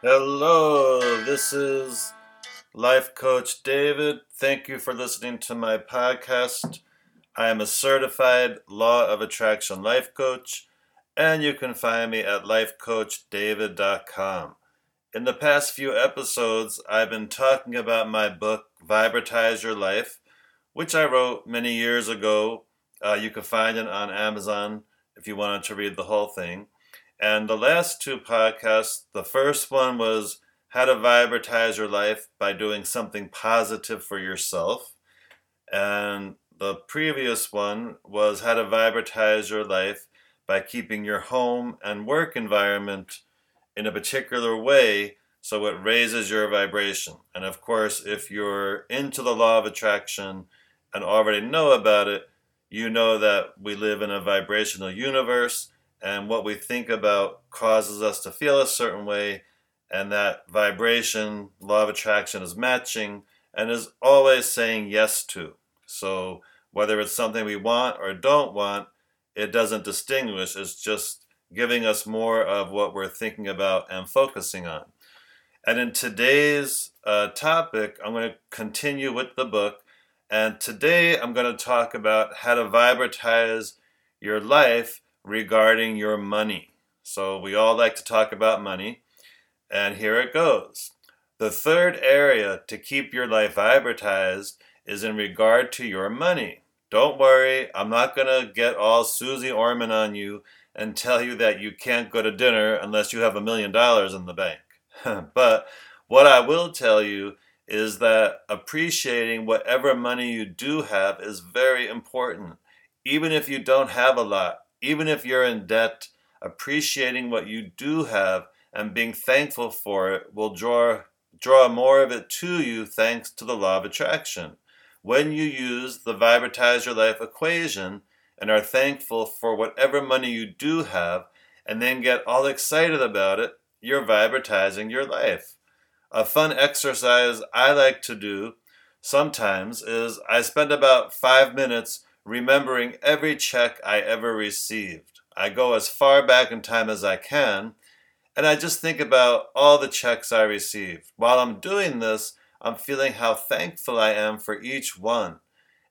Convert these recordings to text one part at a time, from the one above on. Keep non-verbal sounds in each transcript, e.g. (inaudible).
Hello, this is Life Coach David. Thank you for listening to my podcast. I am a certified Law of Attraction life coach, and you can find me at lifecoachdavid.com. In the past few episodes, I've been talking about my book, Vibratize Your Life, which I wrote many years ago. Uh, you can find it on Amazon if you wanted to read the whole thing. And the last two podcasts, the first one was how to vibratize your life by doing something positive for yourself. And the previous one was how to vibratize your life by keeping your home and work environment in a particular way so it raises your vibration. And of course, if you're into the law of attraction and already know about it, you know that we live in a vibrational universe and what we think about causes us to feel a certain way and that vibration law of attraction is matching and is always saying yes to. So whether it's something we want or don't want it doesn't distinguish. It's just giving us more of what we're thinking about and focusing on. And in today's uh, topic i'm going to continue with the book and today i'm going to talk about how to vibratize your life regarding your money. So, we all like to talk about money, and here it goes. The third area to keep your life vibratized is in regard to your money. Don't worry, I'm not going to get all Suze Orman on you and tell you that you can't go to dinner unless you have a million dollars in the bank. (laughs) but what I will tell you is that appreciating whatever money you do have is very important. Even if you don't have a lot, even if you're in debt, appreciating what you do have and being thankful for it will draw draw more of it to you thanks to the law of attraction. When you use the vibratize your life equation and are thankful for whatever money you do have and then get all excited about it, you're vibratizing your life. A fun exercise I like to do sometimes is I spend about 5 minutes remembering every check I ever received. I go as far back in time as I can, and I just think about all the checks I received. While I'm doing this, I'm feeling how thankful I am for each one.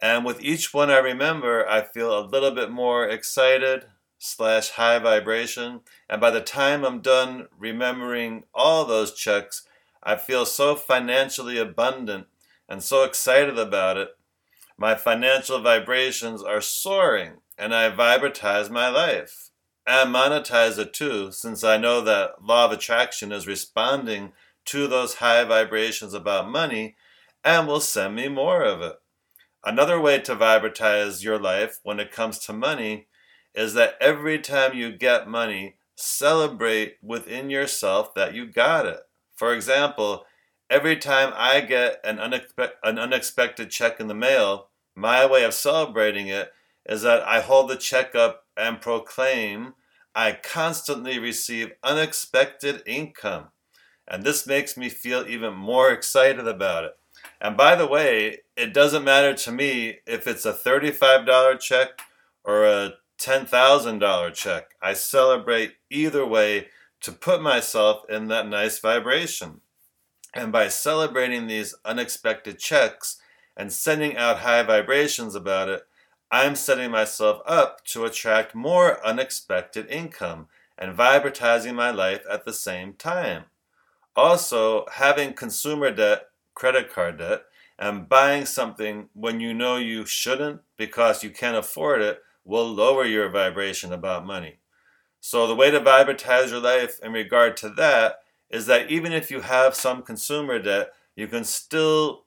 And with each one I remember, I feel a little bit more excited slash high vibration. And by the time I'm done remembering all those checks, I feel so financially abundant and so excited about it my financial vibrations are soaring and I vibratize my life. And monetize it too, since I know that law of attraction is responding to those high vibrations about money and will send me more of it. Another way to vibratize your life when it comes to money is that every time you get money, celebrate within yourself that you got it. For example, every time I get an, unexpe- an unexpected check in the mail, my way of celebrating it is that I hold the check up and proclaim I constantly receive unexpected income. And this makes me feel even more excited about it. And by the way, it doesn't matter to me if it's a $35 check or a $10,000 check. I celebrate either way to put myself in that nice vibration. And by celebrating these unexpected checks, and sending out high vibrations about it, I'm setting myself up to attract more unexpected income and vibratizing my life at the same time. Also, having consumer debt, credit card debt, and buying something when you know you shouldn't because you can't afford it will lower your vibration about money. So, the way to vibratize your life in regard to that is that even if you have some consumer debt, you can still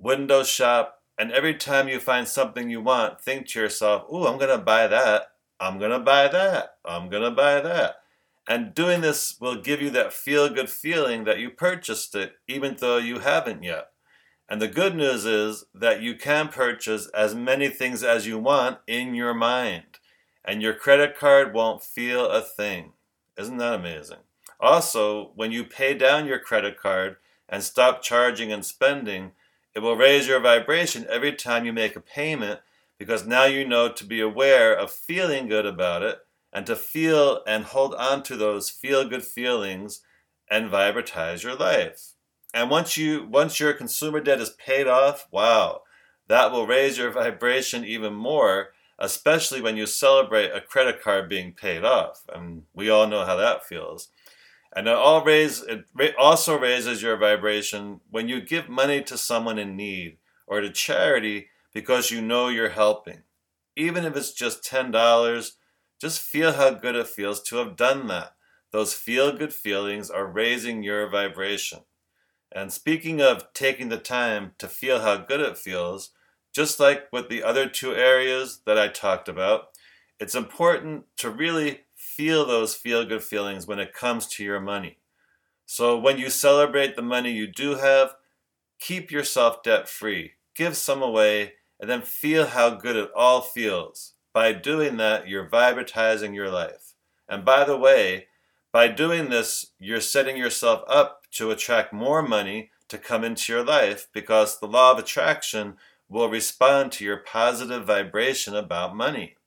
window shop, and every time you find something you want, think to yourself, Ooh, I'm going to buy that. I'm going to buy that. I'm going to buy that. And doing this will give you that feel good feeling that you purchased it, even though you haven't yet. And the good news is that you can purchase as many things as you want in your mind, and your credit card won't feel a thing. Isn't that amazing? Also, when you pay down your credit card and stop charging and spending, it will raise your vibration every time you make a payment because now you know to be aware of feeling good about it and to feel and hold on to those feel good feelings and vibratize your life. And once you once your consumer debt is paid off, wow, that will raise your vibration even more, especially when you celebrate a credit card being paid off. And we all know how that feels. And it, all raise, it also raises your vibration when you give money to someone in need or to charity because you know you're helping. Even if it's just $10, just feel how good it feels to have done that. Those feel good feelings are raising your vibration. And speaking of taking the time to feel how good it feels, just like with the other two areas that I talked about, it's important to really feel those feel good feelings when it comes to your money. So when you celebrate the money you do have, keep yourself debt free, give some away, and then feel how good it all feels. By doing that, you're vibratizing your life. And by the way, by doing this, you're setting yourself up to attract more money to come into your life because the law of attraction will respond to your positive vibration about money.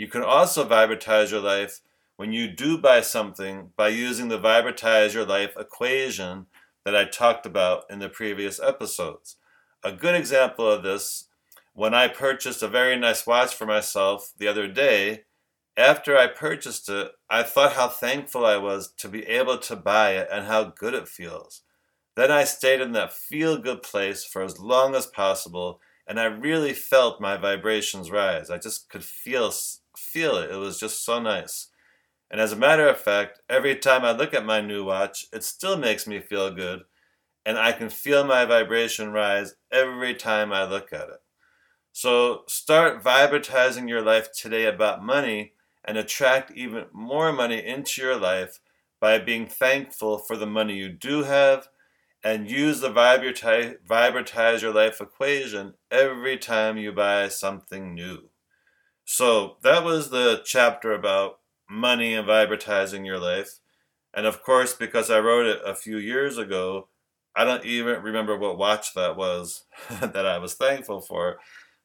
You can also vibratize your life when you do buy something by using the vibratize your life equation that I talked about in the previous episodes. A good example of this when I purchased a very nice watch for myself the other day, after I purchased it, I thought how thankful I was to be able to buy it and how good it feels. Then I stayed in that feel good place for as long as possible, and I really felt my vibrations rise. I just could feel feel it. It was just so nice. And as a matter of fact, every time I look at my new watch, it still makes me feel good, and I can feel my vibration rise every time I look at it. So start vibratizing your life today about money and attract even more money into your life by being thankful for the money you do have and use the vibratize, vibratize your life equation every time you buy something new. So that was the chapter about money and vibratizing your life. And of course, because I wrote it a few years ago, I don't even remember what watch that was (laughs) that I was thankful for,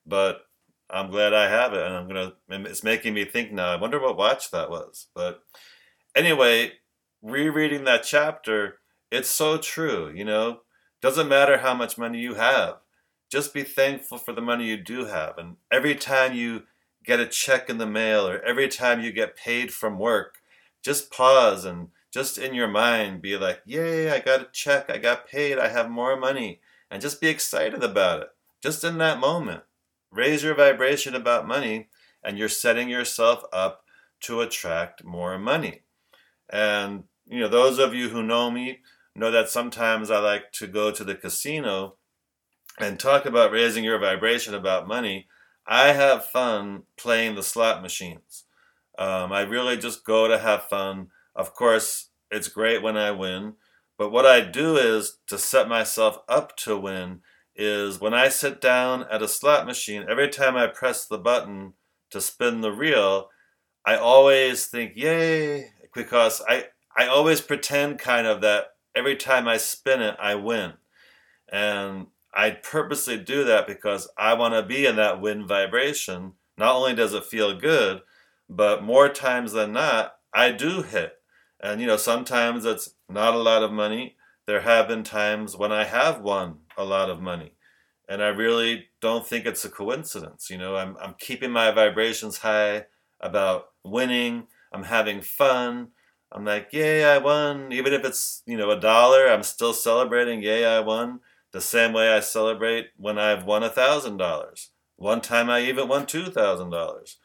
but I'm glad I have it, and I'm gonna. It's making me think now. I wonder what watch that was. But anyway, rereading that chapter, it's so true. You know, doesn't matter how much money you have, just be thankful for the money you do have, and every time you get a check in the mail or every time you get paid from work, just pause and just in your mind be like, "Yay! I got a check. I got paid. I have more money," and just be excited about it. Just in that moment raise your vibration about money, and you're setting yourself up to attract more money. And, you know, those of you who know me know that sometimes I like to go to the casino and talk about raising your vibration about money. I have fun playing the slot machines. Um, I really just go to have fun. Of course, it's great when I win, but what I do is to set myself up to win is when I sit down at a slot machine, every time I press the button to spin the reel, I always think, yay, because I, I always pretend kind of that every time I spin it, I win. And I purposely do that because I want to be in that win vibration. Not only does it feel good, but more times than not, I do hit. And, you know, sometimes it's not a lot of money. There have been times when I have won a lot of money. And I really don't think it's a coincidence. You know, I'm, I'm keeping my vibrations high about winning. I'm having fun. I'm like, yay, I won. Even if it's, you know, a dollar, I'm still celebrating, yay, I won. The same way I celebrate when I've won a thousand dollars. One time I even won two thousand dollars.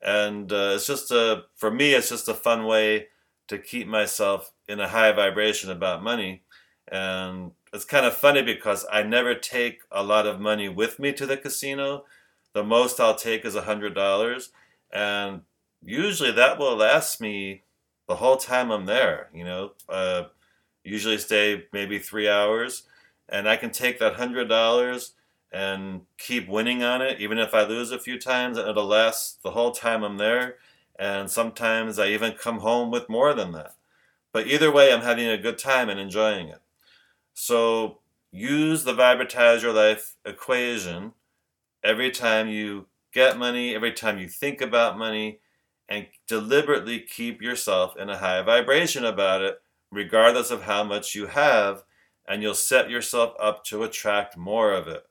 And uh, it's just a, for me, it's just a fun way to keep myself in a high vibration about money. And it's kind of funny because I never take a lot of money with me to the casino. The most I'll take is a hundred dollars, and usually that will last me the whole time I'm there. You know, uh, usually stay maybe three hours, and I can take that hundred dollars and keep winning on it, even if I lose a few times, and it'll last the whole time I'm there. And sometimes I even come home with more than that. But either way, I'm having a good time and enjoying it. So use the Vibratize Your Life equation every time you get money, every time you think about money, and deliberately keep yourself in a high vibration about it regardless of how much you have, and you'll set yourself up to attract more of it.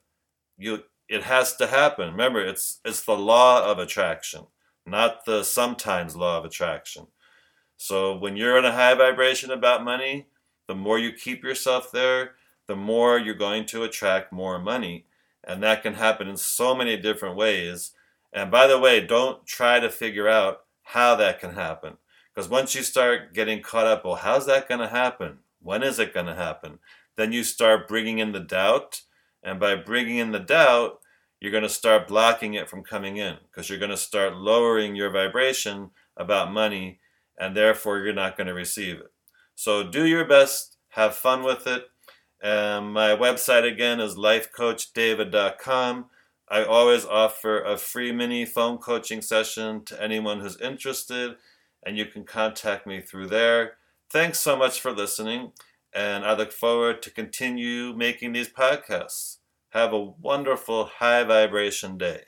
You it has to happen. Remember, it's it's the law of attraction, not the sometimes law of attraction. So when you're in a high vibration about money, the more you keep yourself there, the more you're going to attract more money. And that can happen in so many different ways. And by the way, don't try to figure out how that can happen. Because once you start getting caught up, well, how's that going to happen? When is it going to happen? Then you start bringing in the doubt. And by bringing in the doubt, you're going to start blocking it from coming in because you're going to start lowering your vibration about money and therefore you're not going to receive it. So do your best, have fun with it. Um, my website again is lifecoachdavid.com. I always offer a free mini phone coaching session to anyone who's interested, and you can contact me through there. Thanks so much for listening, and I look forward to continue making these podcasts. Have a wonderful high vibration day.